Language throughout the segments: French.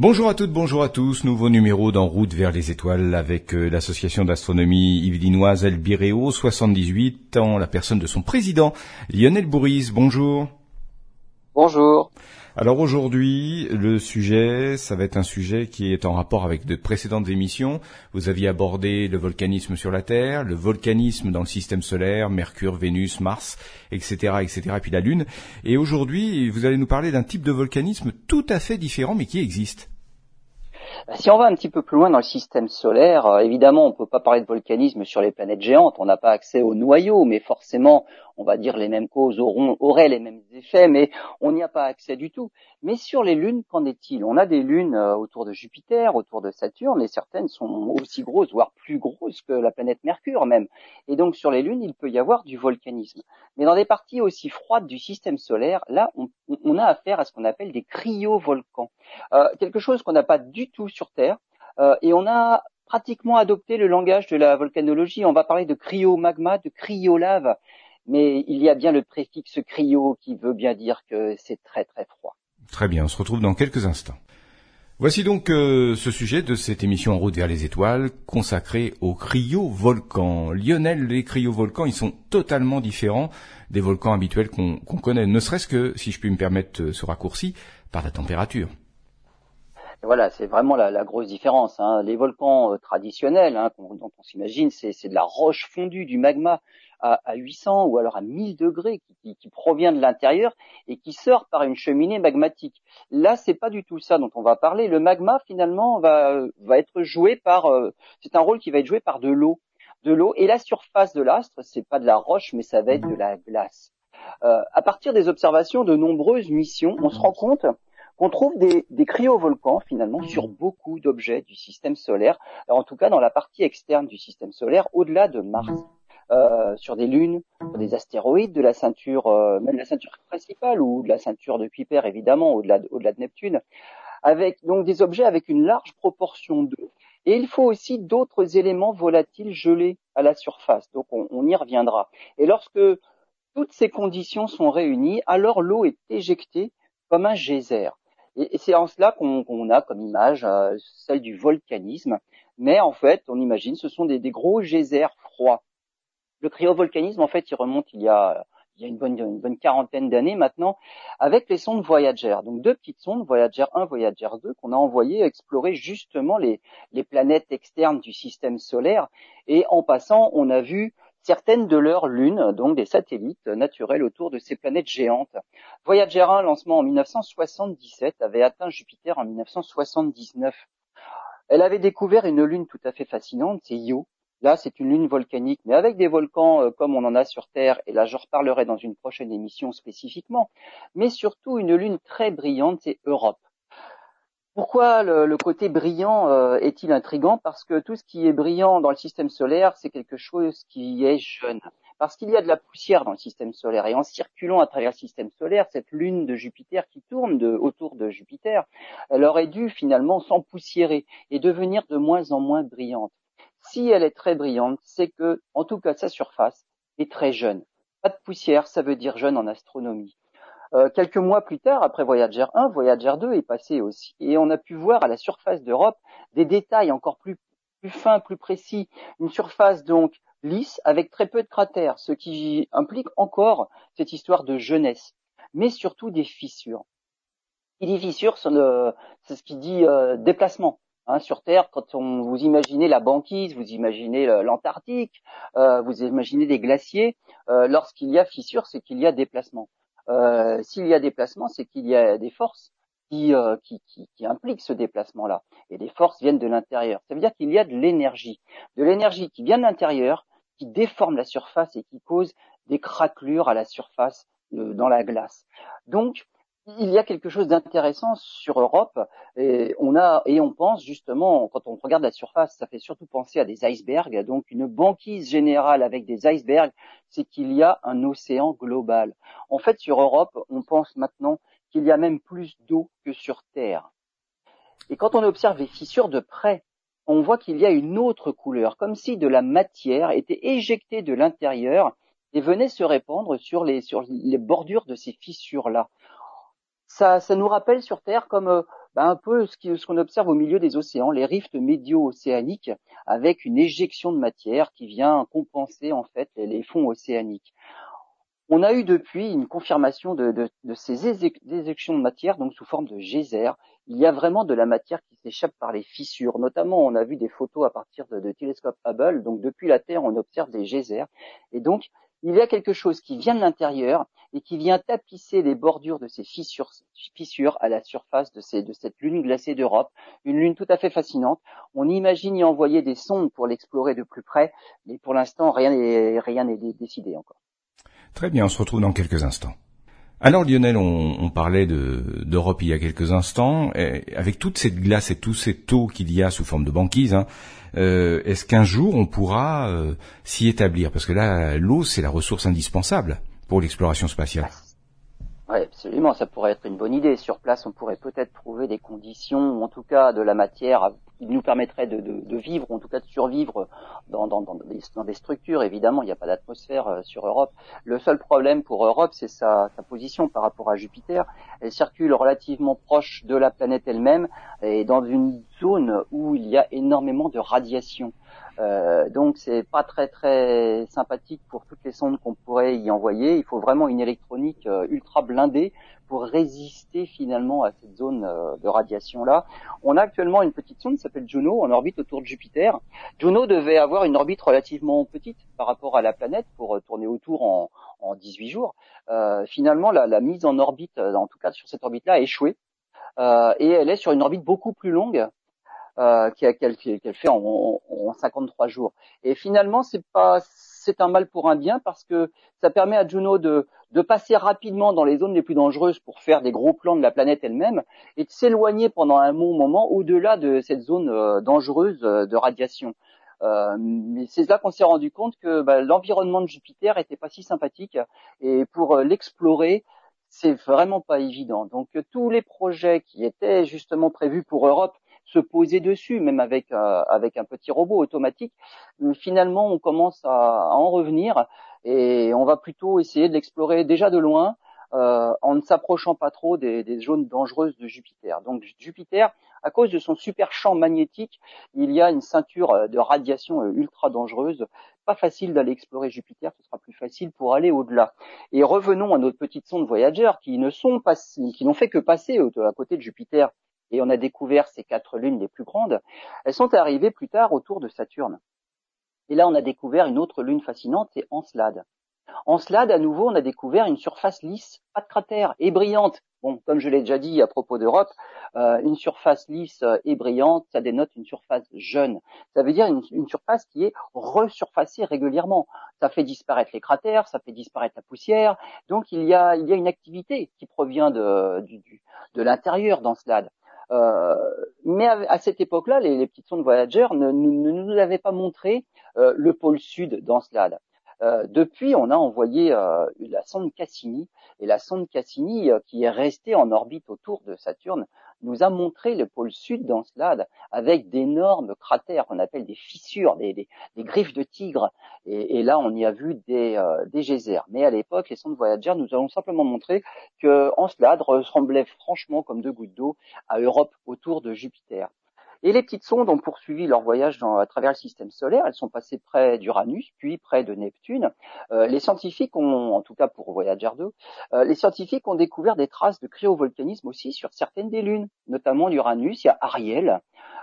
Bonjour à toutes, bonjour à tous. Nouveau numéro d'En route vers les étoiles avec euh, l'association d'astronomie yvelinoise Elbiréo 78 en la personne de son président Lionel Bourris. Bonjour. Bonjour. Alors aujourd'hui, le sujet, ça va être un sujet qui est en rapport avec de précédentes émissions. Vous aviez abordé le volcanisme sur la Terre, le volcanisme dans le système solaire, Mercure, Vénus, Mars, etc., etc., et puis la Lune. Et aujourd'hui, vous allez nous parler d'un type de volcanisme tout à fait différent, mais qui existe. Bah, si on va un petit peu plus loin dans le système solaire, euh, évidemment, on ne peut pas parler de volcanisme sur les planètes géantes. On n'a pas accès au noyau, mais forcément, on va dire les mêmes causes auront, auraient les mêmes effets, mais on n'y a pas accès du tout. Mais sur les lunes, qu'en est-il? On a des lunes euh, autour de Jupiter, autour de Saturne, et certaines sont aussi grosses, voire plus grosses que la planète Mercure même. Et donc sur les lunes, il peut y avoir du volcanisme. Mais dans des parties aussi froides du système solaire, là, on, a affaire à ce qu'on appelle des cryovolcans. Euh, quelque chose qu'on n'a pas du tout sur Terre. Euh, et on a pratiquement adopté le langage de la volcanologie. On va parler de cryomagma, de cryolave mais il y a bien le préfixe cryo qui veut bien dire que c'est très très froid. Très bien, on se retrouve dans quelques instants. Voici donc euh, ce sujet de cette émission En route vers les étoiles consacrée aux cryovolcans. Lionel, les cryovolcans, ils sont totalement différents des volcans habituels qu'on connaît, ne serait-ce que, si je puis me permettre euh, ce raccourci, par la température. voilà, c'est vraiment la, grosse différence. Hein. Les volcans euh, traditionnels, hein, dont on s'imagine, c'est de la roche fondue, du magma à, à 800 ou alors à 1000 degrés qui, qui, provient de l'intérieur et qui sort par une cheminée magmatique. Là, c'est pas du tout ça dont on va parler. Le magma finalement va, va être joué par, euh, c'est un rôle qui va être joué par de l'eau, de l'eau et la surface de l'astre, c'est pas de la roche, mais ça va être de la glace. Euh, à partir des observations de nombreuses missions, on se rend compte qu'on trouve des, des cryovolcans finalement sur beaucoup d'objets du système solaire, en tout cas dans la partie externe du système solaire, au-delà de Mars. Euh, sur des lunes, sur des astéroïdes de la ceinture, euh, même la ceinture principale ou de la ceinture de Kuiper évidemment, au-delà de, Neptune, avec donc des objets avec une large proportion d'eau. Et il faut aussi d'autres éléments volatiles gelés à la surface. Donc on, y reviendra. Et lorsque toutes ces conditions sont réunies, alors l'eau est éjectée comme un geyser. Et, c'est en cela qu'on, a comme image euh, celle du volcanisme. Mais en fait, on imagine ce sont des gros geysers froids le cryovolcanisme, en fait, il remonte il y a, une, bonne, quarantaine d'années maintenant, avec les sondes Voyager. Donc deux petites sondes, Voyager 1, Voyager 2, qu'on a envoyées explorer justement les, les planètes externes du système solaire. Et en passant, on a vu certaines de leurs lunes, donc des satellites naturels autour de ces planètes géantes. Voyager 1, lancement en 1977, avait atteint Jupiter en 1979. Elle avait découvert une lune tout à fait fascinante, c'est Io, Là, c'est une lune volcanique, mais avec des volcans euh, comme on en a sur Terre, et là, je reparlerai dans une prochaine émission spécifiquement, mais surtout une lune très brillante, c'est Europe. Pourquoi le, côté brillant euh, est-il intrigant? Parce que tout ce qui est brillant dans le système solaire, c'est quelque chose qui est jeune. Parce qu'il y a de la poussière dans le système solaire. Et en circulant à travers le système solaire, cette lune de Jupiter qui tourne autour de Jupiter, elle aurait dû finalement s'empoussiérer et devenir de moins en moins brillante si elle est très brillante, c'est que, en tout cas, sa surface est très jeune. Pas de poussière, ça veut dire jeune en astronomie. Euh, quelques mois plus tard, après Voyager 1, Voyager 2 est passé aussi, et on a pu voir à la surface d'Europe des détails encore plus, fins, plus précis, une surface donc lisse avec très peu de cratères, ce qui implique encore cette histoire de jeunesse, mais surtout des fissures. Et des fissures, c'est ce qui dit euh, déplacement. Hein, sur Terre, quand on, vous imaginez la banquise, vous imaginez l'Antarctique, euh, vous imaginez des glaciers, euh, lorsqu'il y a fissure, c'est qu'il y a déplacement. Euh, s'il y a déplacement, c'est qu'il y a des forces qui, qui, impliquent ce déplacement-là. Et les forces viennent de l'intérieur. Ça veut dire qu'il y a de l'énergie. De l'énergie qui vient de l'intérieur, qui déforme la surface et qui cause des craquelures à la surface dans la glace. Donc, il y a quelque chose d'intéressant sur Europe et on a et on pense justement quand on regarde la surface, ça fait surtout penser à des icebergs. Donc une banquise générale avec des icebergs, c'est qu'il y a un océan global. En fait, sur Europe, on pense maintenant qu'il y a même plus d'eau que sur Terre. Et quand on observe les fissures de près, on voit qu'il y a une autre couleur, comme si de la matière était éjectée de l'intérieur et venait se répandre sur les, sur les bordures de ces fissures-là ça, ça nous rappelle sur Terre comme euh, bah, un peu ce qu'on observe au milieu des océans, les rifts médio-océaniques, avec une éjection de matière qui vient compenser en fait les, fonds océaniques. On a eu depuis une confirmation de, ces éjections de matière, donc sous forme de geysers. Il y a vraiment de la matière qui s'échappe par les fissures. Notamment, on a vu des photos à partir de, de télescopes Hubble. Donc, depuis la Terre, on observe des geysers. Et donc, il y a quelque chose qui vient de l'intérieur et qui vient tapisser les bordures de ces fissures, à la surface de, de cette lune glacée d'Europe. Une lune tout à fait fascinante. On imagine y envoyer des sondes pour l'explorer de plus près, mais pour l'instant, rien n'est décidé encore. Très bien, on se retrouve dans quelques instants. Alors Lionel, on, parlait d'Europe il y a quelques instants. avec toute cette glace et tous ces taux qu'il y a sous forme de banquise, hein, euh, est-ce qu'un jour on pourra euh, s'y établir? Parce que là, l'eau, c'est la ressource indispensable pour l'exploration spatiale. Oui, absolument, ça pourrait être une bonne idée. Sur place, on pourrait peut-être trouver des conditions, ou en tout cas de la matière nous permettrait de, de, de vivre, en tout cas de survivre dans, dans, dans, des, dans des, structures. Évidemment, il n'y a pas d'atmosphère euh, sur Europe. Le seul problème pour Europe, c'est sa, sa, position par rapport à Jupiter. Elle circule relativement proche de la planète elle-même et dans une zone où il y a énormément de radiation. Euh, donc c'est pas très très sympathique pour toutes les sondes qu'on pourrait y envoyer. Il faut vraiment une électronique euh, ultra blindée pour résister finalement à cette zone euh, de radiation là. On a actuellement une petite sonde qui s'appelle Juno en orbite autour de Jupiter. Juno devait avoir une orbite relativement petite par rapport à la planète pour tourner autour en, en 18 jours. finalement la, la, mise en orbite, en tout cas sur cette orbite là, a échoué. et elle est sur une orbite beaucoup plus longue euh, qu'elle fait en, 53 jours. Et finalement, c'est pas c'est un mal pour un bien parce que ça permet à Juno de, de passer rapidement dans les zones les plus dangereuses pour faire des gros plans de la planète elle-même et de s'éloigner pendant un bon moment au-delà de cette zone euh, dangereuse euh, de radiation. Euh, mais c'est là qu'on s'est rendu compte que bah, l'environnement de Jupiter était pas si sympathique et pour l'explorer, c'est vraiment pas évident. Donc tous les projets qui étaient justement prévus pour Europe se poser dessus, même avec euh, avec un petit robot automatique. Finalement, on commence à, en revenir et on va plutôt essayer de l'explorer déjà de loin. Euh, en ne s'approchant pas trop des, zones dangereuses de Jupiter. Donc Jupiter, à cause de son super champ magnétique, il y a une ceinture euh, de radiation ultra dangereuse. Pas facile d'aller explorer Jupiter, ce sera plus facile pour aller au-delà. Et revenons à notre petite sonde Voyager qui ne sont pas, qui n'ont fait que passer à côté de Jupiter et on a découvert ces quatre lunes les plus grandes, elles sont arrivées plus tard autour de Saturne. Et là, on a découvert une autre lune fascinante, c'est Encelade. Encelade, à nouveau, on a découvert une surface lisse, pas de cratère, et brillante. Bon, comme je l'ai déjà dit à propos d'Europe, euh, une surface lisse et brillante, ça dénote une surface jeune. Ça veut dire une, surface qui est resurfacée régulièrement. Ça fait disparaître les cratères, ça fait disparaître la poussière. Donc il y a, il y a une activité qui provient de, de l'intérieur d'Encelade. Euh, mais à, cette époque-là, les, les, petites sondes Voyager ne, nous avaient pas montré euh, le pôle sud d'Encelade. Euh, depuis, on a envoyé la sonde Cassini, et la sonde Cassini, qui est restée en orbite autour de Saturne, nous a montré le pôle sud d'Encelade avec d'énormes cratères qu'on appelle des fissures, des, griffes de tigre. Et, là, on y a vu des, des geysers. Mais à l'époque, les sondes Voyager nous ont simplement montré que Encelade ressemblait franchement comme deux gouttes d'eau à Europe autour de Jupiter. Et les petites sondes ont poursuivi leur voyage à travers le système solaire. Elles sont passées près d'Uranus, puis près de Neptune. Euh, les scientifiques ont, en tout cas pour Voyager 2, euh, les scientifiques ont découvert des traces de cryovolcanisme aussi sur certaines des lunes, notamment l'Uranus. Il y a Ariel.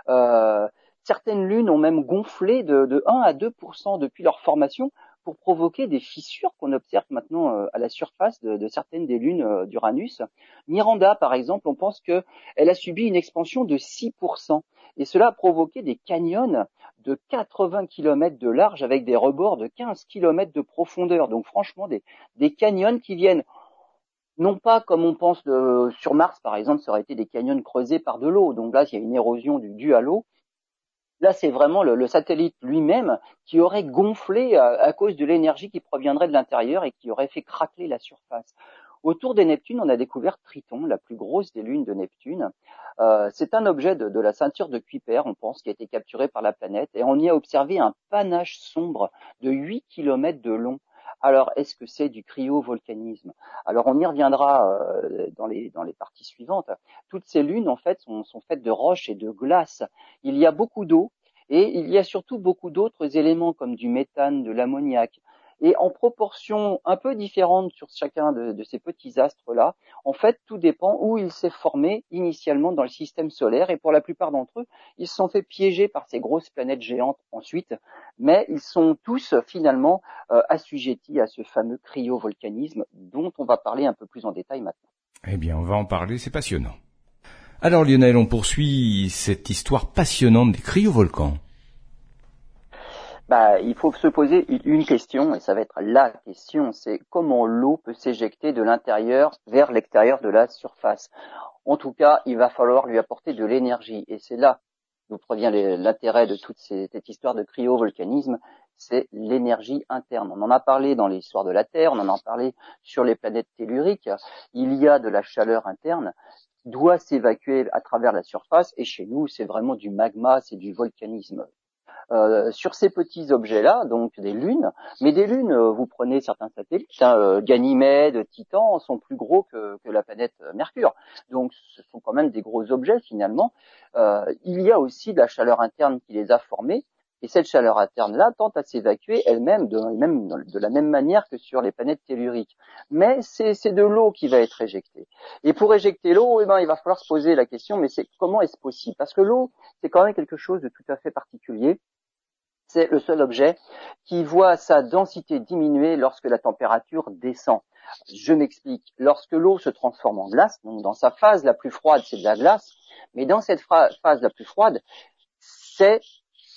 Euh, certaines lunes ont même gonflé de, de 1 à 2% depuis leur formation pour provoquer des fissures qu'on observe maintenant à la surface de, certaines des lunes d'Uranus. Miranda, par exemple, on pense qu'elle a subi une expansion de 6%, et cela a provoqué des canyons de 80 km de large avec des rebords de 15 km de profondeur. Donc franchement, des, canyons qui viennent non pas comme on pense sur Mars, par exemple, ça aurait été des canyons creusés par de l'eau. Donc là, il y a une érosion du, due à l'eau. Là, c'est vraiment le, satellite lui-même qui aurait gonflé à, cause de l'énergie qui proviendrait de l'intérieur et qui aurait fait craquer la surface. Autour des Neptunes, on a découvert Triton, la plus grosse des lunes de Neptune. Euh, c'est un objet de, la ceinture de Kuiper, on pense, qui a été capturé par la planète, et on y a observé un panache sombre de 8 km de long, Alors, est-ce que c'est du cryovolcanisme? Alors, on y reviendra euh, dans, les, parties suivantes. Toutes ces lunes, en fait, sont, sont faites de roches et de glace. Il y a beaucoup d'eau et il y a surtout beaucoup d'autres éléments comme du méthane, de l'ammoniac, et en proportion un peu différente sur chacun de, ces petits astres-là. En fait, tout dépend où il s'est formé initialement dans le système solaire, et pour la plupart d'entre eux, ils se sont fait piéger par ces grosses planètes géantes ensuite, mais ils sont tous finalement euh, assujettis à ce fameux cryovolcanisme dont on va parler un peu plus en détail maintenant. Eh bien, on va en parler, c'est passionnant. Alors Lionel, on poursuit cette histoire passionnante des cryovolcans bah, il faut se poser une question, et ça va être la question, c'est comment l'eau peut s'éjecter de l'intérieur vers l'extérieur de la surface. En tout cas, il va falloir lui apporter de l'énergie, et c'est là d'où provient l'intérêt de toute cette histoire de cryovolcanisme, c'est l'énergie interne. On en a parlé dans l'histoire de la Terre, on en a parlé sur les planètes telluriques. Il y a de la chaleur interne qui doit s'évacuer à travers la surface, et chez nous, c'est vraiment du magma, c'est du volcanisme euh, sur ces petits objets-là, donc des lunes, mais des lunes, euh, vous prenez certains satellites, hein, euh, Ganymède, Titan, sont plus gros que, que, la planète Mercure. Donc ce sont quand même des gros objets finalement. il y a aussi de la chaleur interne qui les a formés, et cette chaleur interne-là tente à s'évacuer elle-même de, de la même manière que sur les planètes telluriques. Mais c'est de l'eau qui va être éjectée. Et pour éjecter l'eau, eh ben, il va falloir se poser la question, mais c'est comment est-ce possible? Parce que l'eau, c'est quand même quelque chose de tout à fait particulier. C'est le seul objet qui voit sa densité diminuer lorsque la température descend. Je m'explique. Lorsque l'eau se transforme en glace, donc dans sa phase la plus froide, c'est de la glace, mais dans cette phase la plus froide, c'est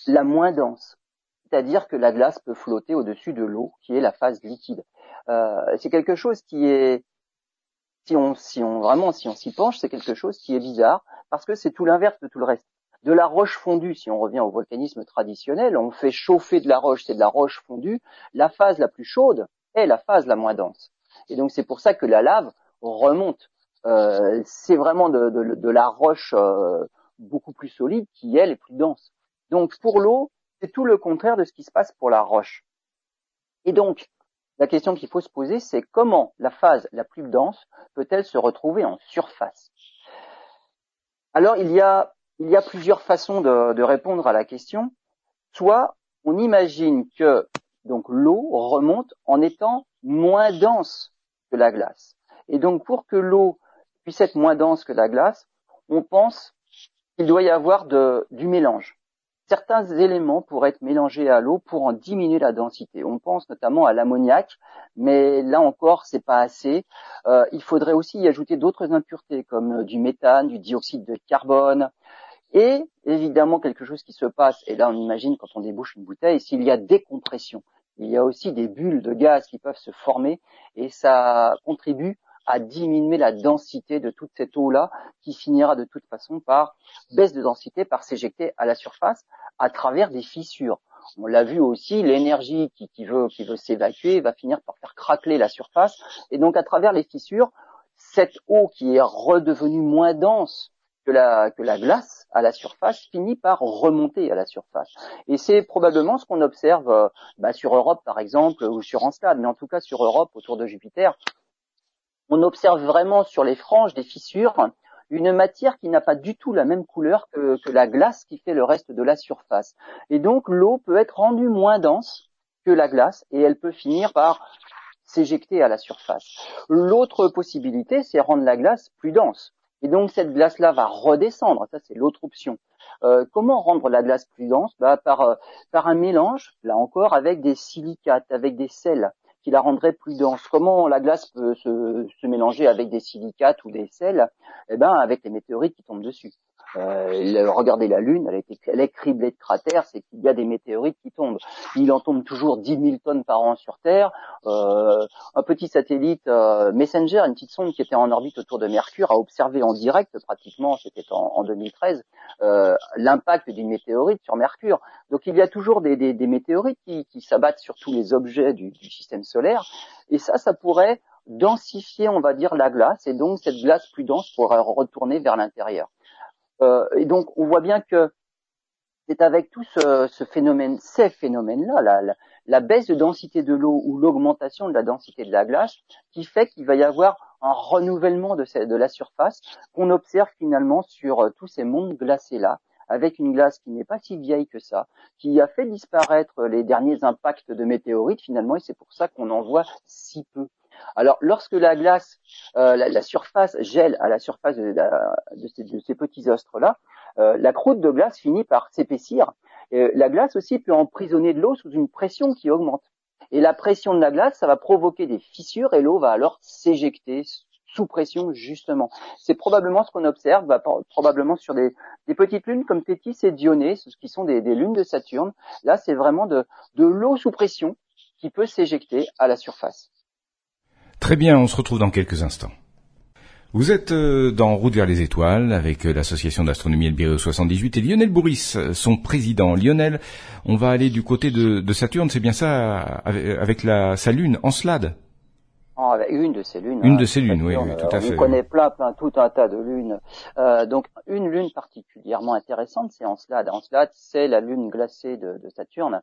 la moins dense. C'est-à-dire que la glace peut flotter au-dessus de l'eau, qui est la phase liquide. Euh, c'est quelque chose qui est, si on, si on vraiment, si on s'y penche, c'est quelque chose qui est bizarre, parce que c'est tout l'inverse de tout le reste. De la roche fondue, si on revient au volcanisme traditionnel, on fait chauffer de la roche, c'est de la roche fondue. La phase la plus chaude est la phase la moins dense. Et donc c'est pour ça que la lave remonte. Euh, c'est vraiment de, la roche euh, beaucoup plus solide qui elle est plus dense. Donc pour l'eau, c'est tout le contraire de ce qui se passe pour la roche. Et donc, la question qu'il faut se poser, c'est comment la phase la plus dense peut-elle se retrouver en surface? Alors il y a, il y a plusieurs façons de, de répondre à la question. Soit on imagine que donc l'eau remonte en étant moins dense que la glace. Et donc pour que l'eau puisse être moins dense que la glace, on pense qu'il doit y avoir de, du mélange certains éléments pourraient être mélangés à l'eau pour en diminuer la densité. On pense notamment à l'ammoniac, mais là encore, c'est pas assez. Euh, il faudrait aussi y ajouter d'autres impuretés comme du méthane, du dioxyde de carbone, et évidemment quelque chose qui se passe. Et là, on imagine quand on débouche une bouteille, s'il y a décompression, il y a aussi des bulles de gaz qui peuvent se former, et ça contribue à diminuer la densité de toute cette eau-là qui finira de toute façon par baisse de densité, par s'éjecter à la surface à travers des fissures. On l'a vu aussi, l'énergie qui, qui, veut, qui veut s'évacuer va finir par faire craquer la surface. Et donc à travers les fissures, cette eau qui est redevenue moins dense que la, que la glace à la surface finit par remonter à la surface. Et c'est probablement ce qu'on observe euh, bah, sur Europe par exemple ou sur Encelade, mais en tout cas sur Europe autour de Jupiter, on observe vraiment sur les franges des fissures une matière qui n'a pas du tout la même couleur que, la glace qui fait le reste de la surface. Et donc l'eau peut être rendue moins dense que la glace et elle peut finir par s'éjecter à la surface. L'autre possibilité, c'est rendre la glace plus dense. Et donc cette glace-là va redescendre. Ça, c'est l'autre option. Euh, comment rendre la glace plus dense? Bah, par, euh, par un mélange, là encore, avec des silicates, avec des sels qui la rendrait plus dense. Comment la glace peut se, se mélanger avec des silicates ou des sels? Eh ben, avec les météorites qui tombent dessus. Euh, regardez la Lune, elle, est, criblée de cratères, c'est qu'il y a des météorites qui tombent. Il en tombe toujours 10 000 tonnes par an sur Terre. Euh, un petit satellite euh, Messenger, une petite sonde qui était en orbite autour de Mercure, a observé en direct, pratiquement, c'était en, en, 2013, euh, l'impact d'une météorite sur Mercure. Donc il y a toujours des, météorites qui, s'abattent sur tous les objets du, du système solaire. Et ça, ça pourrait densifier, on va dire, la glace, et donc cette glace plus dense pourrait retourner vers l'intérieur. Euh, et donc on voit bien que c'est avec tout ce, phénomène, ces phénomènes-là, la, la, baisse de densité de l'eau ou l'augmentation de la densité de la glace, qui fait qu'il va y avoir un renouvellement de, de la surface qu'on observe finalement sur euh, tous ces mondes glacés-là, avec une glace qui n'est pas si vieille que ça, qui a fait disparaître les derniers impacts de météorites finalement, et c'est pour ça qu'on en voit si peu. Alors, lorsque la glace, euh, la, surface gèle à la surface de, ces, petits astres-là, euh, la croûte de glace finit par s'épaissir. la glace aussi peut emprisonner de l'eau sous une pression qui augmente. Et la pression de la glace, ça va provoquer des fissures et l'eau va alors s'éjecter sous pression justement. C'est probablement ce qu'on observe, bah, probablement sur des, petites lunes comme Tétis et Dionée, ce qui sont des, lunes de Saturne. Là, c'est vraiment de l'eau sous pression qui peut s'éjecter à la surface. Très bien, on se retrouve dans quelques instants. Vous êtes euh, dans Route vers les étoiles avec euh, l'association d'astronomie Elbireo 78 et Lionel Bourris, euh, son président. Lionel, on va aller du côté de, Saturne, c'est bien ça, avec, la, sa lune, Encelade ah, une de ces lunes. Une de ces lunes, oui, tout à fait. On connaît plein, plein, tout un tas de lunes. donc, une lune particulièrement intéressante, c'est Encelade. Encelade, c'est la lune glacée de, de Saturne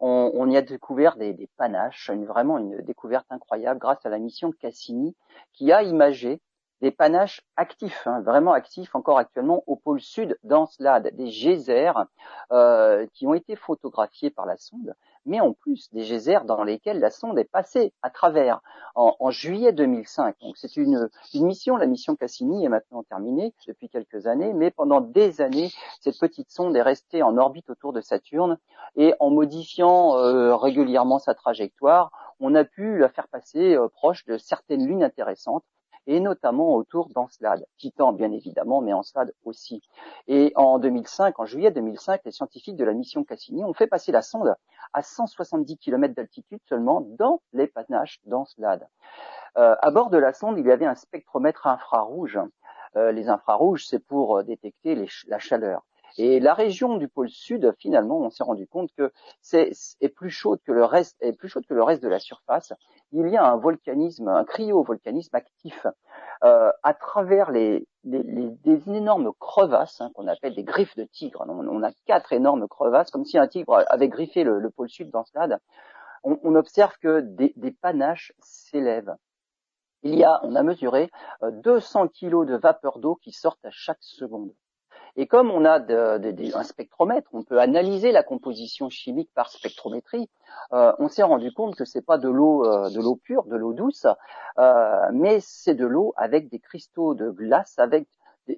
on, y a découvert des, panaches, vraiment une découverte incroyable grâce à la mission Cassini qui a imagé des panaches actifs, hein, vraiment actifs encore actuellement au pôle sud d'Encelade, des geysers euh, qui ont été photographiés par la sonde mais en plus des geysers dans lesquels la sonde est passée à travers en, juillet 2005. Donc c'est une, mission, la mission Cassini est maintenant terminée depuis quelques années, mais pendant des années, cette petite sonde est restée en orbite autour de Saturne et en modifiant euh, régulièrement sa trajectoire, on a pu la faire passer euh, proche de certaines lunes intéressantes et notamment autour d'Encelade, Titan bien évidemment, mais Encelade aussi. Et en 2005, en juillet 2005, les scientifiques de la mission Cassini ont fait passer la sonde à 170 km d'altitude seulement dans les panaches d'Encelade. Euh, à bord de la sonde, il y avait un spectromètre infrarouge. Euh, les infrarouges, c'est pour détecter la chaleur. Et la région du pôle sud, finalement, on s'est rendu compte que c'est est plus chaude que le reste, est plus chaude que le reste de la surface. Il y a un volcanisme, un cryovolcanisme actif euh, à travers les, des énormes crevasses hein, qu'on appelle des griffes de tigre. On, a quatre énormes crevasses, comme si un tigre avait griffé le, pôle sud dans ce stade. On, on observe que des, des panaches s'élèvent. Il y a, on a mesuré 200 euh, kilos de vapeur d'eau qui sortent à chaque seconde. Et comme on a un spectromètre, on peut analyser la composition chimique par spectrométrie. Euh, on s'est rendu compte que c'est pas de l'eau, euh, pure, de l'eau douce, euh, mais c'est de l'eau avec des cristaux de glace, avec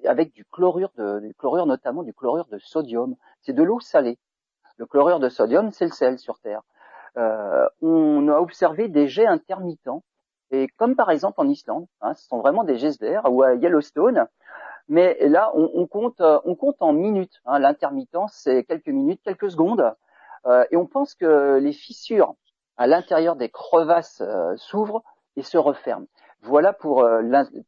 avec du chlorure, de, du chlorure notamment du chlorure de sodium. C'est de l'eau salée. Le chlorure de sodium, c'est le sel sur Terre. on a observé des jets intermittents et comme par exemple en Islande, hein, ce sont vraiment des geysers, ou à Yellowstone, mais là, on, compte, euh, on compte en minutes. Hein. L'intermittence, c'est quelques minutes, quelques secondes. Euh, et on pense que les fissures à l'intérieur des crevasses euh, s'ouvrent et se referment. Voilà pour,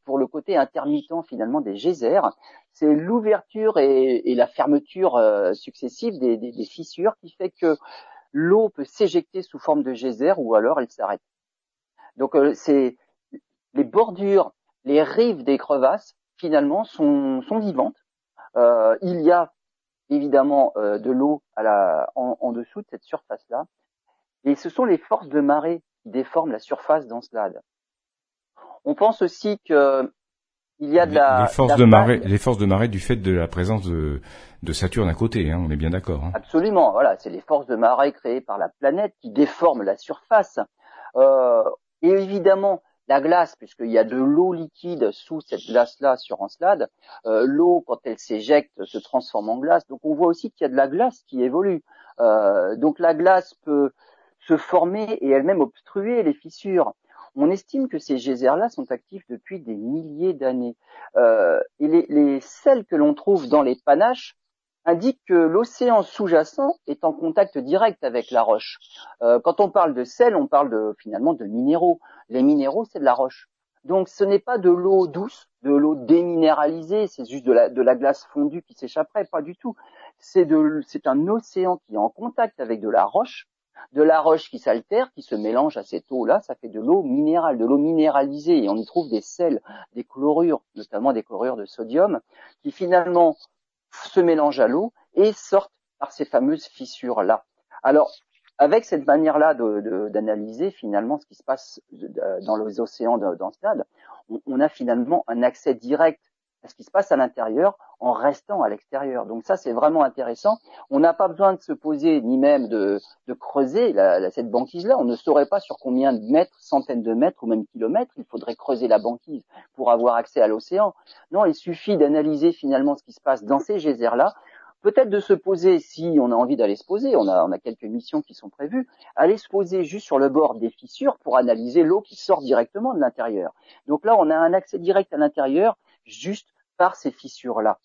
pour le côté intermittent finalement des geysers. C'est l'ouverture et, la fermeture successive des, des, fissures qui fait que l'eau peut s'éjecter sous forme de geyser ou alors elle s'arrête. Donc c'est les bordures, les rives des crevasses finalement sont, vivantes. Euh, il y a évidemment euh, de l'eau en, dessous de cette surface-là, et ce sont les forces de marée qui déforment la surface d'Encelade. On pense aussi que il y a de la les forces de marée, les forces de marée du fait de la présence de, Saturne à côté, hein, on est bien d'accord. Hein. Absolument, voilà, c'est les forces de marée créées par la planète qui déforment la surface. Euh, et évidemment, la glace, puisqu'il y a de l'eau liquide sous cette glace-là sur Encelade, euh, l'eau, quand elle s'éjecte, se transforme en glace. Donc on voit aussi qu'il y a de la glace qui évolue. Euh, donc la glace peut se former et elle-même obstruer les fissures. On estime que ces geysers-là sont actifs depuis des milliers d'années. Euh, et les, les sels que l'on trouve dans les panaches indique que l'océan sous-jacent est en contact direct avec la roche. Euh, quand on parle de sel, on parle de, finalement de minéraux. Les minéraux, c'est de la roche. Donc ce n'est pas de l'eau douce, de l'eau déminéralisée, c'est juste de la, de la glace fondue qui s'échapperait, pas du tout. C'est un océan qui est en contact avec de la roche, de la roche qui s'altère, qui se mélange à cette eau-là, ça fait de l'eau minérale, de l'eau minéralisée, et on y trouve des sels, des chlorures, notamment des chlorures de sodium, qui finalement se mélangent à l'eau et sortent par ces fameuses fissures-là. Alors, avec cette manière-là d'analyser finalement ce qui se passe dans les océans d'Encelade, on, on a finalement un accès direct à ce qui se passe à l'intérieur en restant à l'extérieur. Donc ça, c'est vraiment intéressant. On n'a pas besoin de se poser ni même de, creuser cette banquise-là. On ne saurait pas sur combien de mètres, centaines de mètres ou même kilomètres, il faudrait creuser la banquise pour avoir accès à l'océan. Non, il suffit d'analyser finalement ce qui se passe dans ces geysers-là peut-être de se poser, si on a envie d'aller se poser, on a, on a quelques missions qui sont prévues, aller se poser juste sur le bord des fissures pour analyser l'eau qui sort directement de l'intérieur. Donc là, on a un accès direct à l'intérieur juste par ces fissures-là.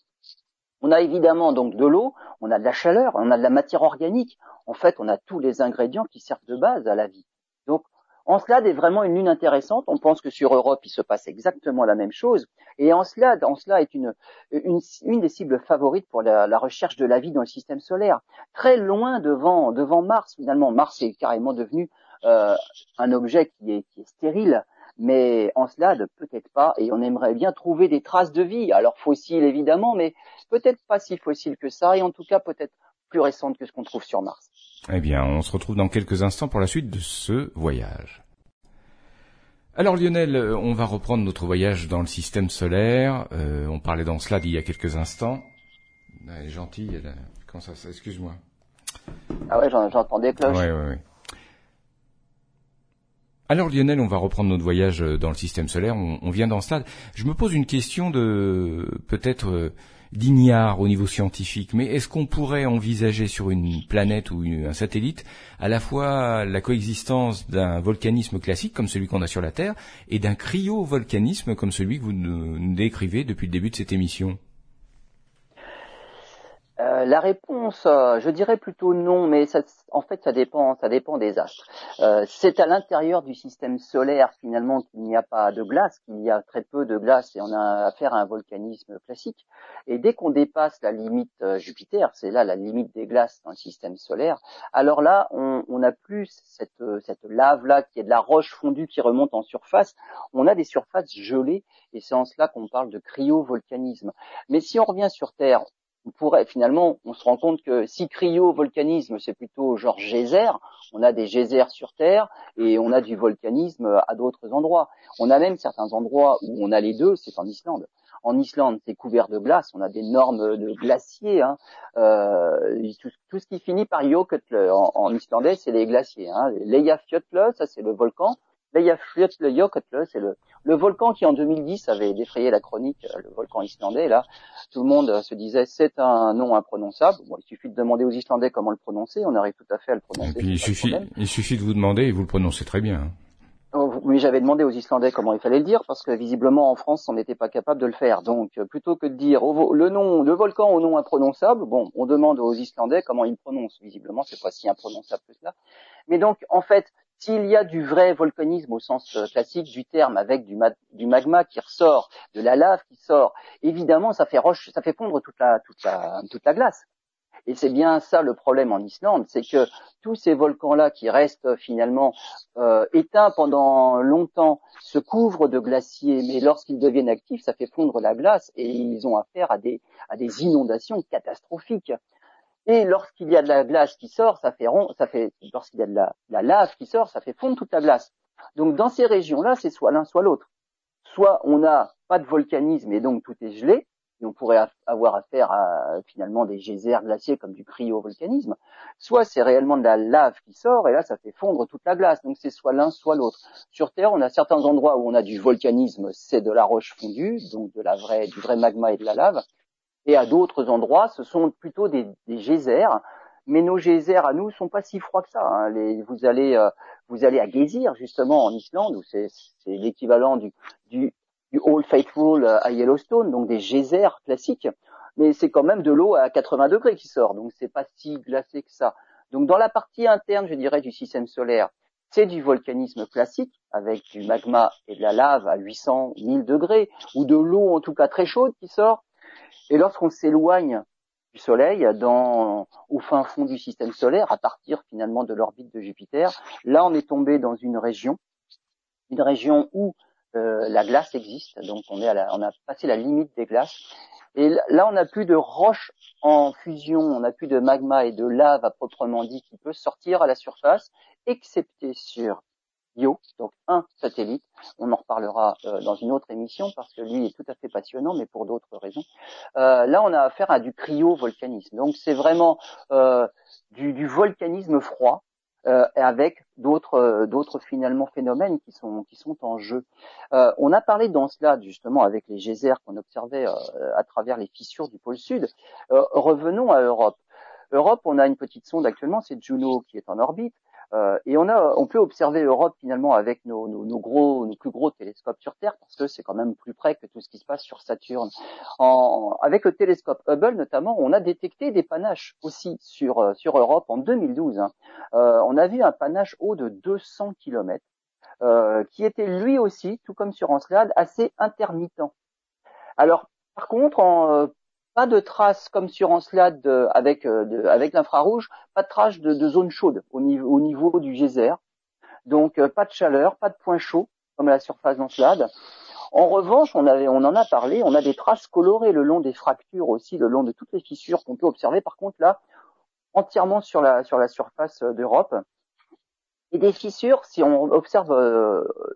On a évidemment donc de l'eau, on a de la chaleur, on a de la matière organique. En fait, on a tous les ingrédients qui servent de base à la vie. Donc, Encelade est vraiment une lune intéressante. On pense que sur Europe, il se passe exactement la même chose. Et Encelade, Encelade est une, une, des cibles favorites pour la, recherche de la vie dans le système solaire. Très loin devant, devant Mars, finalement. Mars est carrément devenu euh, un objet qui est, qui est stérile mais Encelade peut-être pas, et on aimerait bien trouver des traces de vie, alors fossiles évidemment, mais peut-être pas si fossiles que ça, et en tout cas peut-être plus récentes que ce qu'on trouve sur Mars. Eh bien, on se retrouve dans quelques instants pour la suite de ce voyage. Alors Lionel, on va reprendre notre voyage dans le système solaire. Euh, on parlait d'Encelade il y a quelques instants. Elle est gentille, elle... Comment ça, excuse-moi. Ah ouais, j'entends des cloches. Ouais, ouais, ouais. Alors Lionel, on va reprendre notre voyage euh, dans le système solaire. On, vient dans stade. Je me pose une question de peut-être euh, d'ignare au niveau scientifique, mais est-ce qu'on pourrait envisager sur une planète ou un satellite à la fois la coexistence d'un volcanisme classique comme celui qu'on a sur la Terre et d'un cryovolcanisme comme celui que vous nous décrivez depuis le début de cette émission? Euh, la réponse, euh, je dirais plutôt non, mais ça, en fait, ça dépend, ça dépend des astres. Euh, c'est à l'intérieur du système solaire finalement qu'il n'y a pas de glace, qu'il y a très peu de glace, et on a affaire à un volcanisme classique. Et dès qu'on dépasse la limite Jupiter, c'est là la limite des glaces dans le système solaire, alors là, on, on a plus cette, cette lave là qui est de la roche fondue qui remonte en surface. On a des surfaces gelées, et c'est en cela qu'on parle de cryovolcanisme. Mais si on revient sur Terre, on pourrait finalement, on se rend compte que si cryovolcanisme, c'est plutôt genre geyser, on a des geysers sur Terre et on a du volcanisme à d'autres endroits. On a même certains endroits où on a les deux, c'est en Islande. En Islande, c'est couvert de glace, on a des normes de glaciers. Hein. Euh, tout, ce qui finit par Jökull en, islandais, c'est les glaciers. Hein. Ça c'est le volcan. Leyjafjökull, c'est le, le volcan qui en 2010 avait défrayé la chronique, euh, le volcan islandais, là, tout le monde se disait c'est un nom imprononçable. Bon, il suffit de demander aux Islandais comment le prononcer, on arrive tout à fait à le prononcer. Et puis il suffit, il suffit de vous demander et vous le prononcez très bien. Hein. Oh, oui, j'avais demandé aux Islandais comment il fallait le dire parce que visiblement en France on n'était pas capable de le faire. Donc euh, plutôt que de dire le nom, le volcan au nom imprononçable, bon, on demande aux Islandais comment ils le prononcent. Visiblement c'est pas si imprononçable que cela. Mais donc en fait s'il y a du vrai volcanisme au sens euh, classique du terme, avec du, magma qui ressort, de la lave qui sort, évidemment, ça fait roche, ça fait fondre toute la, toute la, toute la glace. Et c'est bien ça le problème en Islande, c'est que tous ces volcans-là qui restent finalement euh, éteints pendant longtemps se couvrent de glaciers, mais lorsqu'ils deviennent actifs, ça fait fondre la glace et ils ont affaire à des, à des inondations catastrophiques. Et lorsqu'il y a de la glace qui sort, ça fait rond, ça fait, lorsqu'il y a de la, lave qui sort, ça fait fondre toute la glace. Donc dans ces régions-là, c'est soit l'un, soit l'autre. Soit on n'a pas de volcanisme et donc tout est gelé, et on pourrait avoir affaire à finalement des geysers glaciers comme du cryovolcanisme, soit c'est réellement de la lave qui sort et là ça fait fondre toute la glace. Donc c'est soit l'un, soit l'autre. Sur Terre, on a certains endroits où on a du volcanisme, c'est de la roche fondue, donc de la vraie, du vrai magma et de la lave. Et à d'autres endroits, ce sont plutôt des, des geysers. Mais nos geysers à nous sont pas si froids que ça. Hein. Vous allez, euh, vous allez à Geysir justement en Islande où c'est l'équivalent du, du, du Old Faithful euh, à Yellowstone, donc des geysers classiques. Mais c'est quand même de l'eau à 80 degrés qui sort, donc c'est pas si glacé que ça. Donc dans la partie interne, je dirais, du système solaire, c'est du volcanisme classique avec du magma et de la lave à 800, 1000 degrés, ou de l'eau en tout cas très chaude qui sort. Et lorsqu'on s'éloigne du Soleil, au fin fond du système solaire, à partir finalement de l'orbite de Jupiter, là on est tombé dans une région, une région où la glace existe, donc on a passé la limite des glaces. Et là, on n'a plus de roche en fusion, on n'a plus de magma et de lave à proprement dit qui peut sortir à la surface, excepté sur Io, donc un satellite. On en reparlera euh, dans une autre émission parce que lui est tout à fait passionnant, mais pour d'autres raisons. Euh, là, on a affaire à du cryovolcanisme. Donc, c'est vraiment euh, du, du, volcanisme froid avec d'autres d'autres finalement phénomènes qui sont qui sont en jeu. on a parlé dans cela justement avec les geysers qu'on observait à travers les fissures du pôle sud. revenons à Europe. Europe, on a une petite sonde actuellement, c'est Juno qui est en orbite. Euh, et on a, on peut observer l'Europe finalement avec nos, nos, nos, gros, nos plus gros télescopes sur Terre parce que c'est quand même plus près que tout ce qui se passe sur Saturne. En, avec le télescope Hubble notamment, on a détecté des panaches aussi sur euh, sur Europe en 2012. Hein. Euh, on a vu un panache haut de 200 km euh, qui était lui aussi, tout comme sur Encelade, assez intermittent. Alors par contre, en, euh, pas de traces comme sur Encelade avec, euh, avec l'infrarouge, pas de traces de, de zone chaude au niveau, au niveau du geyser. Donc euh, pas de chaleur, pas de point chaud comme à la surface d'Encelade. En revanche, on, avait, on en a parlé, on a des traces colorées le long des fractures aussi, le long de toutes les fissures qu'on peut observer. Par contre, là, entièrement sur la, sur la surface euh, d'Europe. Et des fissures, si on observe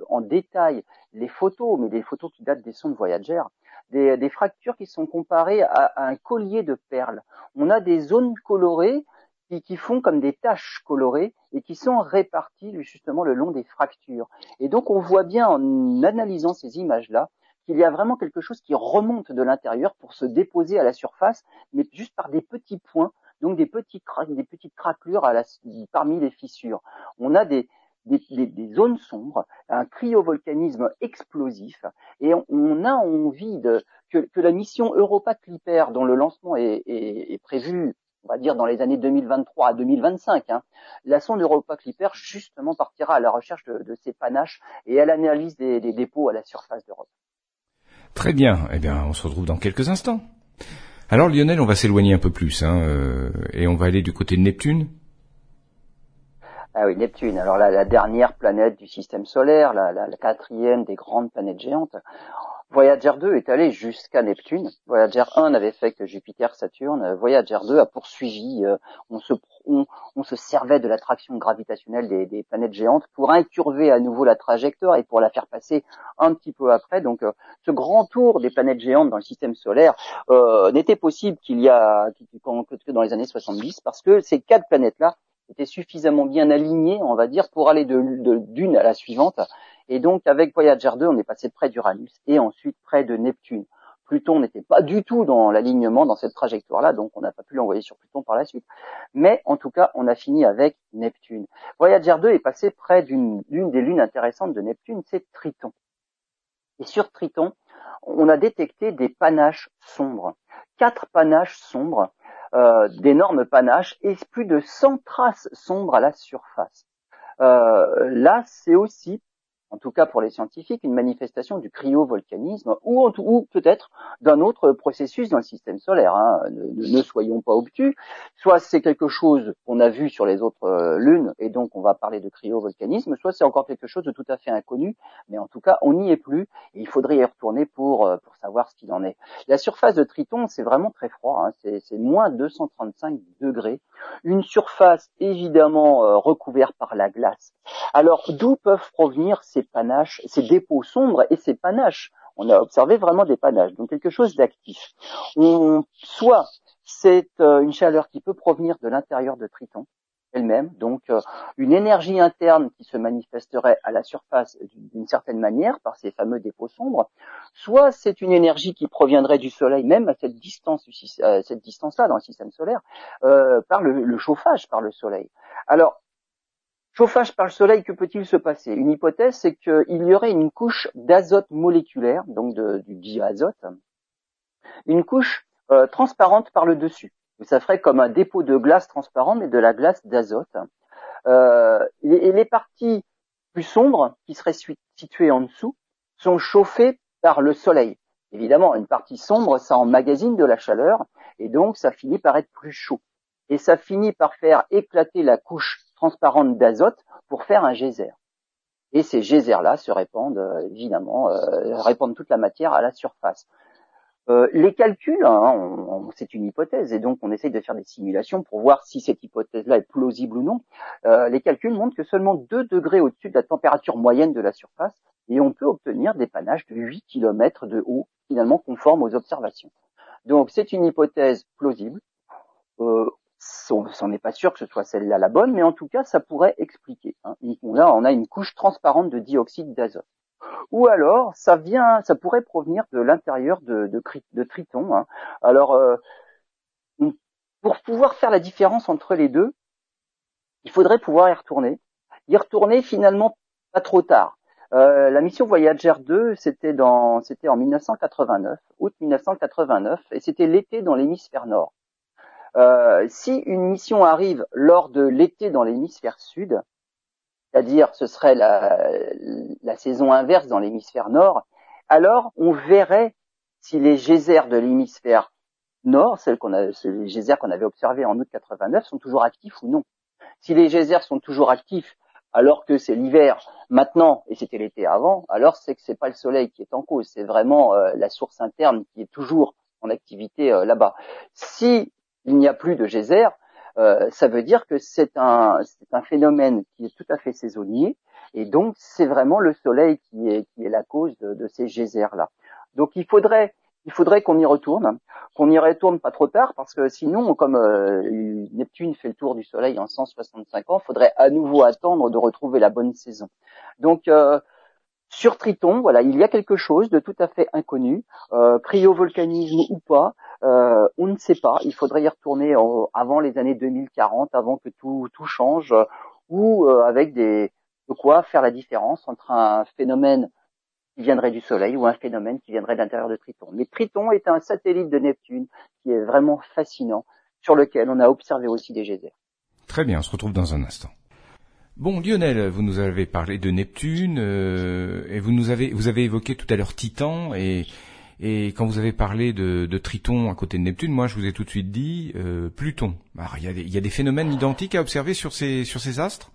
en détail les photos, mais des photos qui datent des sondes Voyager, des, fractures qui sont comparées à, un collier de perles. On a des zones colorées qui, font comme des taches colorées et qui sont réparties justement le long des fractures. Et donc on voit bien en analysant ces images-là qu'il y a vraiment quelque chose qui remonte de l'intérieur pour se déposer à la surface, mais juste par des petits points, donc des, petites craquelures parmi les fissures. On a des, des, zones sombres, un cryovolcanisme explosif, et on, a envie de, que, la mission Europa Clipper, dont le lancement est, prévu, on va dire dans les années 2023 à 2025, hein, la sonde Europa Clipper justement partira à la recherche de, ces panaches et à l'analyse des, dépôts à la surface d'Europe. Très bien. Eh bien, on se retrouve dans quelques instants. Alors Lionel, on va s'éloigner un peu plus, hein, euh, et on va aller du côté de Neptune. Ah oui, Neptune. Alors la, dernière planète du système solaire, la, quatrième des grandes planètes géantes. Voyager 2 est allé jusqu'à Neptune. Voyager 1 n'avait fait que Jupiter, Saturne. Voyager 2 a poursuivi. Euh, on, se, servait de l'attraction gravitationnelle des, des, planètes géantes pour incurver à nouveau la trajectoire et pour la faire passer un petit peu après. Donc, euh, ce grand tour des planètes géantes dans le système solaire euh, n'était possible qu'il y a que dans les années 70 parce que ces quatre planètes-là était suffisamment bien aligné, on va dire, pour aller de d'une à la suivante. Et donc, avec Voyager 2, on est passé près d'Uranus et ensuite près de Neptune. Pluton n'était pas du tout dans l'alignement, dans cette trajectoire-là, donc on n'a pas pu l'envoyer sur Pluton par la suite. Mais en tout cas, on a fini avec Neptune. Voyager 2 est passé près d'une des lunes intéressantes de Neptune, c'est Triton. Et sur Triton, on a détecté des panaches sombres. Quatre panaches sombres euh, d'énormes panaches et plus de 100 traces sombres à la surface. Euh, là, c'est aussi en tout cas pour les scientifiques, une manifestation du cryovolcanisme ou, ou peut-être d'un autre processus dans le système solaire. Hein. Ne, soyons pas obtus. Soit c'est quelque chose qu'on a vu sur les autres euh, lunes et donc on va parler de cryovolcanisme, soit c'est encore quelque chose de tout à fait inconnu, mais en tout cas on n'y est plus et il faudrait y retourner pour, euh, pour savoir ce qu'il en est. La surface de Triton, c'est vraiment très froid, hein. c'est moins 235 degrés. Une surface évidemment euh, recouverte par la glace. Alors d'où peuvent provenir ces panaches, ces dépôts sombres et ces panaches. On a observé vraiment des panaches, donc quelque chose d'actif. soit c'est euh, une chaleur qui peut provenir de l'intérieur de Triton elle-même, donc euh, une énergie interne qui se manifesterait à la surface d'une certaine manière par ces fameux dépôts sombres, soit c'est une énergie qui proviendrait du Soleil, même à cette distance, cette distance-là dans le système solaire, euh, par le, le, chauffage par le Soleil. Alors Chauffage par le soleil, que peut-il se passer? Une hypothèse, c'est qu'il y aurait une couche d'azote moléculaire, donc du diazote, une couche euh, transparente par le dessus. Ça ferait comme un dépôt de glace transparent, mais de la glace d'azote. Euh, et, les parties plus sombres, qui seraient situées en dessous, sont chauffées par le soleil. Évidemment, une partie sombre, ça emmagasine de la chaleur, et donc ça finit par être plus chaud. Et ça finit par faire éclater la couche transparente d'azote pour faire un geyser. et ces geysers-là se répandent évidemment, répandent toute la matière à la surface. Euh, les calculs, hein, c'est une hypothèse, et donc on essaye de faire des simulations pour voir si cette hypothèse-là est plausible ou non. Euh, les calculs montrent que seulement 2 degrés au-dessus de la température moyenne de la surface, et on peut obtenir des panaches de 8 km de haut, finalement conformes aux observations. Donc c'est une hypothèse plausible. Euh, on n'est pas sûr que ce soit celle-là la bonne, mais en tout cas, ça pourrait expliquer. Hein. Là, on a une couche transparente de dioxyde d'azote ou alors ça vient, ça pourrait provenir de l'intérieur de, Triton. Hein. Alors, euh, pour pouvoir faire la différence entre les deux, il faudrait pouvoir y retourner. Y retourner finalement pas trop tard. Euh, la mission Voyager 2, c'était c'était en 1989, août 1989, et c'était l'été dans l'hémisphère nord. Euh, si une mission arrive lors de l'été dans l'hémisphère sud, c'est-à-dire ce serait la, la saison inverse dans l'hémisphère nord, alors on verrait si les geysers de l'hémisphère nord, celles qu'on a, les geysers qu'on avait observés en août 89, sont toujours actifs ou non. Si les geysers sont toujours actifs alors que c'est l'hiver maintenant et c'était l'été avant, alors c'est que c'est pas le soleil qui est en cause, c'est vraiment euh, la source interne qui est toujours en activité euh, là-bas. Si il n'y a plus de geysers, euh, ça veut dire que c'est un, un phénomène qui est tout à fait saisonnier, et donc c'est vraiment le soleil qui est, qui est la cause de, de ces geysers-là. Donc il faudrait, il faudrait qu'on y retourne, qu'on y retourne pas trop tard, parce que sinon, comme euh, Neptune fait le tour du Soleil en 165 ans, il faudrait à nouveau attendre de retrouver la bonne saison. Donc euh, sur Triton, voilà, il y a quelque chose de tout à fait inconnu, euh, cryovolcanisme ou pas, euh, on ne sait pas. Il faudrait y retourner avant les années 2040, avant que tout, tout change, ou euh, avec des de quoi faire la différence entre un phénomène qui viendrait du Soleil ou un phénomène qui viendrait de l'intérieur de Triton. Mais Triton est un satellite de Neptune qui est vraiment fascinant, sur lequel on a observé aussi des geysers. Très bien, on se retrouve dans un instant. Bon, Lionel, vous nous avez parlé de Neptune euh, et vous nous avez vous avez évoqué tout à l'heure Titan et quand vous avez parlé de, Triton à côté de Neptune, moi je vous ai tout de suite dit euh, Pluton. il, y a des, il y a des phénomènes identiques à observer sur ces sur ces astres?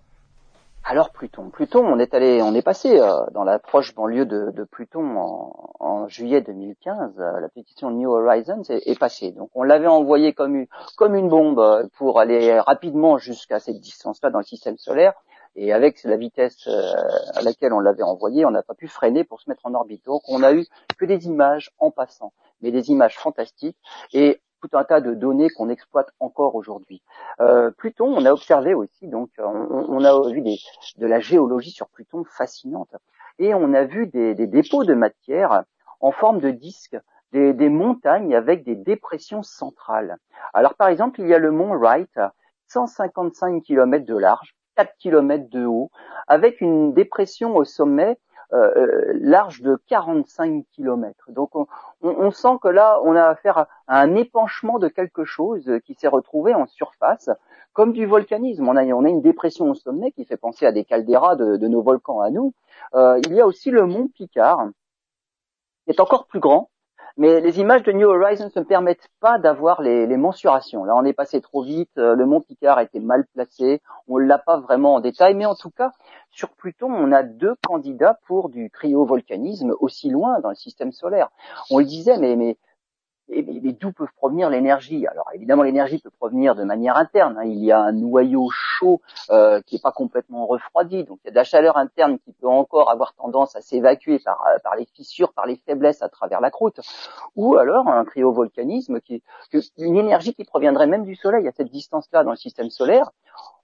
Alors Pluton, Pluton, on est allé, on est passé euh, dans la proche banlieue de, Pluton en, en, juillet 2015. Euh, la pétition New Horizons est, est passée. Donc on l'avait envoyé comme une, comme une bombe pour aller rapidement jusqu'à cette distance-là dans le système solaire. Et avec la vitesse euh, à laquelle on l'avait envoyé, on n'a pas pu freiner pour se mettre en orbite. Donc on a eu que des images en passant, mais des images fantastiques et tout un tas de données qu'on exploite encore aujourd'hui. Euh, Pluton, on a observé aussi, donc on, a vu des, de la géologie sur Pluton fascinante, et on a vu des, des dépôts de matière en forme de disques, des, des, montagnes avec des dépressions centrales. Alors par exemple, il y a le mont Wright, 155 km de large, 4 km de haut, avec une dépression au sommet euh, euh, large de 45 km. Donc on, sent que là, on a affaire à un épanchement de quelque chose qui s'est retrouvé en surface, comme du volcanisme. On a, une dépression au sommet qui fait penser à des calderas de, de nos volcans à nous. Euh, il y a aussi le mont Picard, qui est encore plus grand, mais les images de New Horizons ne permettent pas d'avoir les, mensurations. Là, on est passé trop vite. Euh, le mont Picard a été mal placé. On l'a pas vraiment en détail. Mais en tout cas, sur Pluton, on a deux candidats pour du cryovolcanisme aussi loin dans le système solaire. On le disait, mais, mais et, d'où peut provenir l'énergie? Alors évidemment, l'énergie peut provenir de manière interne. Hein. Il y a un noyau chaud euh, qui n'est pas complètement refroidi, donc il y a de la chaleur interne qui peut encore avoir tendance à s'évacuer par, euh, par les fissures, par les faiblesses à travers la croûte. Ou alors un cryovolcanisme, qui, une énergie qui proviendrait même du Soleil à cette distance-là dans le système solaire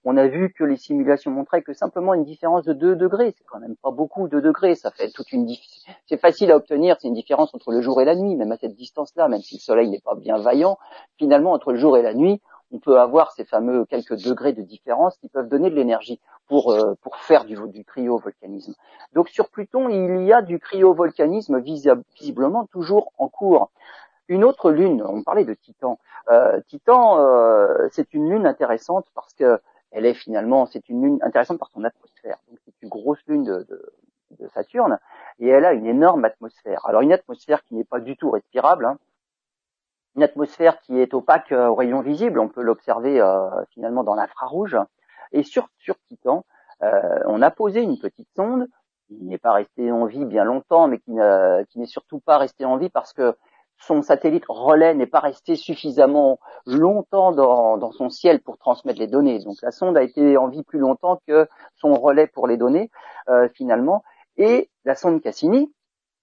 on a vu que les simulations montraient que simplement une différence de 2 degrés, c'est quand même pas beaucoup 2 degrés, ça fait toute une c'est facile à obtenir, c'est une différence entre le jour et la nuit, même à cette distance-là, même si le soleil n'est pas bien vaillant, finalement entre le jour et la nuit, on peut avoir ces fameux quelques degrés de différence qui peuvent donner de l'énergie pour euh, pour faire du, du cryovolcanisme. Donc sur Pluton, il y a du cryovolcanisme visiblement toujours en cours. Une autre lune, on parlait de Titan. Euh, Titan, euh, c'est une lune intéressante parce que elle est finalement, c'est une lune intéressante par son atmosphère. Donc c'est une grosse lune de, de, Saturne et elle a une énorme atmosphère. Alors une atmosphère qui n'est pas du tout respirable, hein. une atmosphère qui est opaque euh, aux rayons visibles. On peut l'observer euh, finalement dans l'infrarouge. Et sur, sur Titan, euh, on a posé une petite sonde n'est pas resté en vie bien longtemps, mais qui n'est surtout pas resté en vie parce que son satellite relais n'est pas resté suffisamment longtemps dans, son ciel pour transmettre les données. Donc la sonde a été en vie plus longtemps que son relais pour les données euh, finalement. Et la sonde Cassini,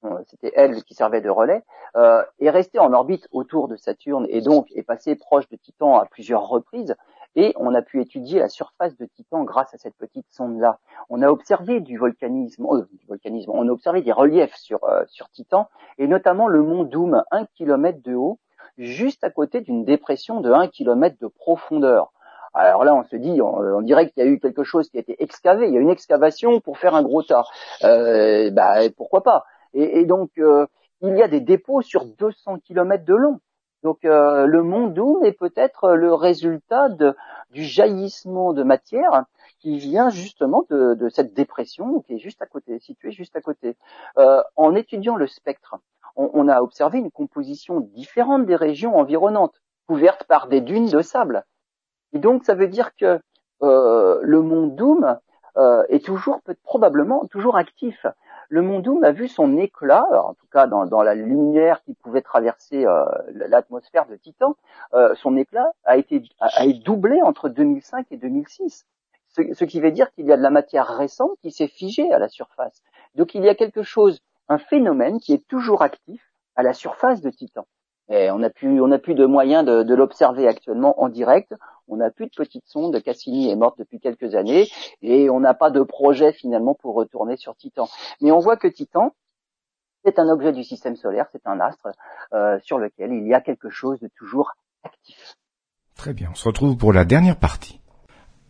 euh, c'était elle qui servait de relais, euh, est restée en orbite autour de Saturne et donc est passée proche de Titan à plusieurs reprises. Et on a pu étudier la surface de Titan grâce à cette petite sonde-là. On a observé du volcanisme, euh, du volcanisme, on a observé des reliefs sur, euh, sur Titan, et notamment le mont Doom, un kilomètre de haut, juste à côté d'une dépression de un kilomètre de profondeur. Alors là, on se dit, on, dirait qu'il y a eu quelque chose qui a été excavé. Il y a une excavation pour faire un gros tas. Euh, bah, pourquoi pas? Et, et, donc, euh, il y a des dépôts sur 200 kilomètres de long. Donc euh, le mont Doom est peut-être le résultat de, du jaillissement de matière qui vient justement de, de, cette dépression qui est juste à côté, située juste à côté. Euh, en étudiant le spectre, on, on, a observé une composition différente des régions environnantes, couvertes par des dunes de sable. Et donc ça veut dire que euh, le mont Doom euh, est toujours, probablement, toujours actif le Mondoum a vu son éclat, en tout cas dans, la lumière qui pouvait traverser euh, l'atmosphère de Titan, euh, son éclat a été, doublé entre 2005 et 2006. Ce, qui veut dire qu'il y a de la matière récente qui s'est figée à la surface. Donc il y a quelque chose, un phénomène qui est toujours actif à la surface de Titan. Et on n'a plus, de moyens de l'observer actuellement en direct. On n'a plus de petites sondes. Cassini est morte depuis quelques années et on n'a pas de projet finalement pour retourner sur Titan. Mais on voit que Titan, c'est un objet du système solaire, c'est un astre euh, sur lequel il y a quelque chose de toujours actif. Très bien. On se retrouve pour la dernière partie.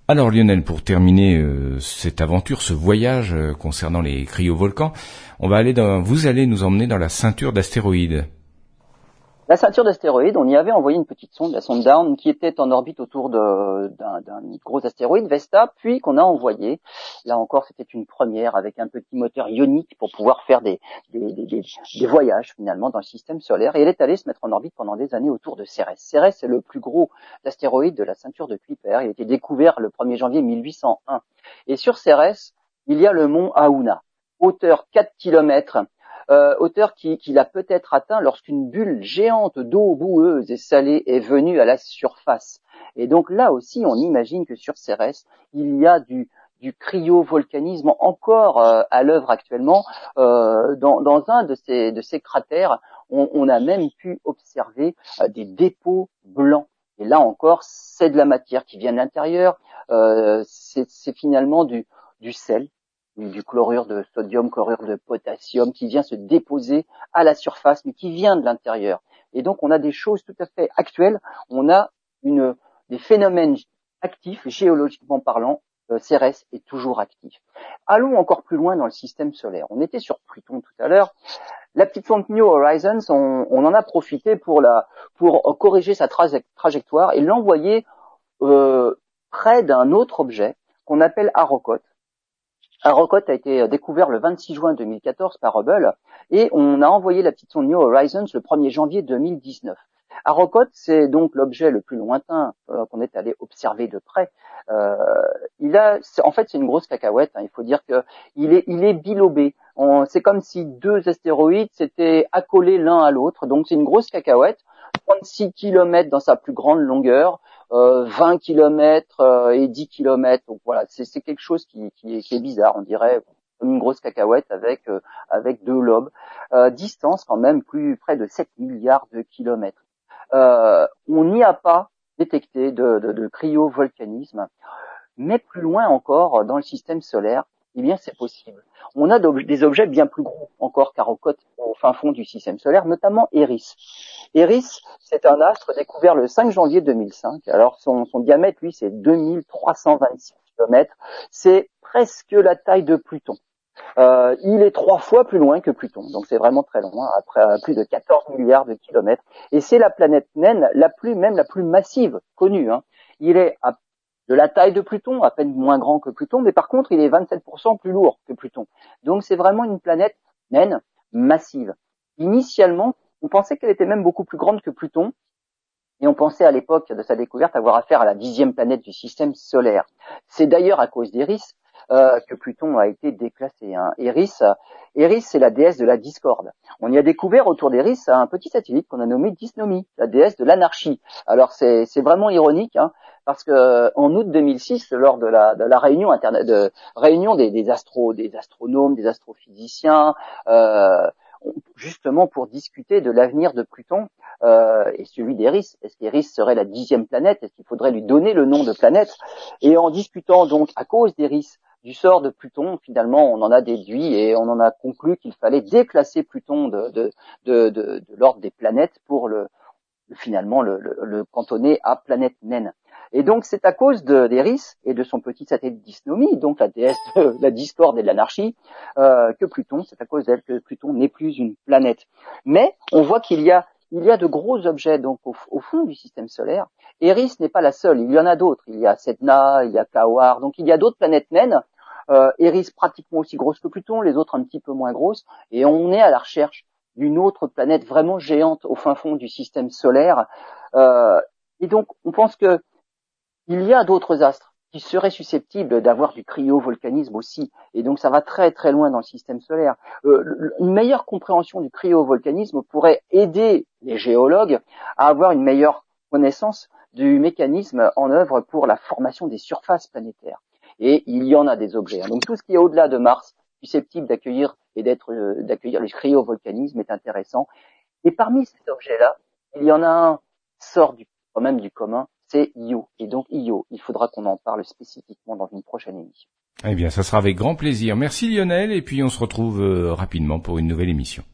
Alors Lionel, pour terminer euh, cette aventure, ce voyage euh, concernant les cryovolcans, on va aller dans, vous allez nous emmener dans la ceinture d'astéroïdes. La ceinture d'astéroïdes, on y avait envoyé une petite sonde, la sonde Down, qui était en orbite autour d'un gros astéroïde, Vesta, puis qu'on a envoyé. Là encore, c'était une première avec un petit moteur ionique pour pouvoir faire des, voyages finalement dans le système solaire. Et elle est allée se mettre en orbite pendant des années autour de Cérès. Cérès, c'est le plus gros astéroïde de la ceinture de Kuiper. Il a été découvert le 1er janvier 1801. Et sur Cérès, il y a le mont Aouna, hauteur 4 km, euh, hauteur qu'il qui a peut-être atteint lorsqu'une bulle géante d'eau boueuse et salée est venue à la surface. Et donc là aussi, on imagine que sur Cérès, il y a du, cryovolcanisme encore euh, à l'œuvre actuellement. Euh, dans, un de ces, cratères, on, a même pu observer euh, des dépôts blancs. Et là encore, c'est de la matière qui vient de l'intérieur. C'est finalement du sel du chlorure de sodium, chlorure de potassium qui vient se déposer à la surface, mais qui vient de l'intérieur. Et donc on a des choses tout à fait actuelles. On a des phénomènes actifs, géologiquement parlant. Euh, Cérès est toujours actif. Allons encore plus loin dans le système solaire. On était sur Pluton tout à l'heure. La petite sonde New Horizons, on, en a profité pour, corriger sa trajectoire et l'envoyer euh, près d'un autre objet qu'on appelle Arrokoth a été découvert le 26 juin 2014 par Hubble et on a envoyé la petite sonde New Horizons le 1er janvier 2019. Arrokoth, c'est donc l'objet le plus lointain euh, qu'on est allé observer de près. Euh, il a, en fait, c'est une grosse cacahuète. Hein. il faut dire que il est, est bilobé. C'est comme si deux astéroïdes s'étaient accolés l'un à l'autre. Donc c'est une grosse cacahuète. 36 km dans sa plus grande longueur, 20 euh, km euh, et 10 km. Donc voilà, c'est quelque chose qui, qui, est, qui, est, bizarre. On dirait une grosse cacahuète avec euh, avec deux lobes. distance quand même plus près de 7 milliards de kilomètres. on n'y a pas détecté de, de, de cryovolcanisme, mais plus loin encore dans le système solaire, eh bien c'est possible. On a des objets bien plus gros encore qu'Arrokoth au fin fond du système solaire, notamment Eris. Eris, c'est un astre découvert le 5 janvier 2005. Alors son, diamètre, lui, c'est 2326 km. C'est presque la taille de Pluton. Euh, il est trois fois plus loin que Pluton, donc c'est vraiment très loin, après plus de 14 milliards de kilomètres. Et c'est la planète naine la plus, même la plus massive connue. Hein. Il est de la taille de Pluton, à peine moins grand que Pluton, mais par contre, il est 27% plus lourd que Pluton. Donc c'est vraiment une planète naine, massive. Initialement, on pensait qu'elle était même beaucoup plus grande que Pluton, et on pensait à l'époque de sa découverte avoir affaire à la dixième planète du système solaire. C'est d'ailleurs à cause d'Eris euh, que Pluton a été déclassé. Hein. Eris, Eris, c'est la déesse de la discorde. On y a découvert autour d'Eris un petit satellite qu'on a nommé Dysnomie, la déesse de l'anarchie. Alors c'est vraiment ironique, hein, parce que en août 2006, lors de la, de la réunion internet, de réunion des, des des astronomes, des astrophysiciens, euh, justement pour discuter de l'avenir de Pluton euh, et celui d'Eris. Est-ce qu'Eris serait la dixième planète? Est-ce qu'il faudrait lui donner le nom de planète? Et en discutant donc à cause d'Eris du sort de Pluton, finalement, on en a déduit et on en a conclu qu'il fallait déclasser Pluton de, l'ordre des planètes pour le, finalement le, le, cantonner à planète naine. Et donc c'est à cause d'Eris et de son petit satellite Dysnomie, donc la déesse de la discorde et de l'anarchie, euh, que Pluton, c'est à cause d'elle que Pluton n'est plus une planète. Mais on voit qu'il y a il y a de gros objets donc au, fond du système solaire. Eris n'est pas la seule, il y en a d'autres. Il y a Sedna, il y a Kawar, donc il y a d'autres planètes naines. Euh, Eris pratiquement aussi grosse que Pluton, les autres un petit peu moins grosses, et on est à la recherche d'une autre planète vraiment géante au fin fond du système solaire. Euh, et donc on pense que il y a d'autres astres qui seraient susceptibles d'avoir du cryovolcanisme aussi. Et donc ça va très très loin dans le système solaire. Euh, une meilleure compréhension du cryovolcanisme pourrait aider les géologues à avoir une meilleure connaissance du mécanisme en œuvre pour la formation des surfaces planétaires. Et il y en a des objets. Hein. Donc tout ce qui est au-delà de Mars, susceptible d'accueillir et d'être euh, d'accueillir le cryovolcanisme est intéressant. Et parmi ces objets-là, il y en a un sort du, quand même du commun, c'est Io. Et donc Io, il faudra qu'on en parle spécifiquement dans une prochaine émission. Eh bien, ça sera avec grand plaisir. Merci Lionel, et puis on se retrouve euh, rapidement pour une nouvelle émission.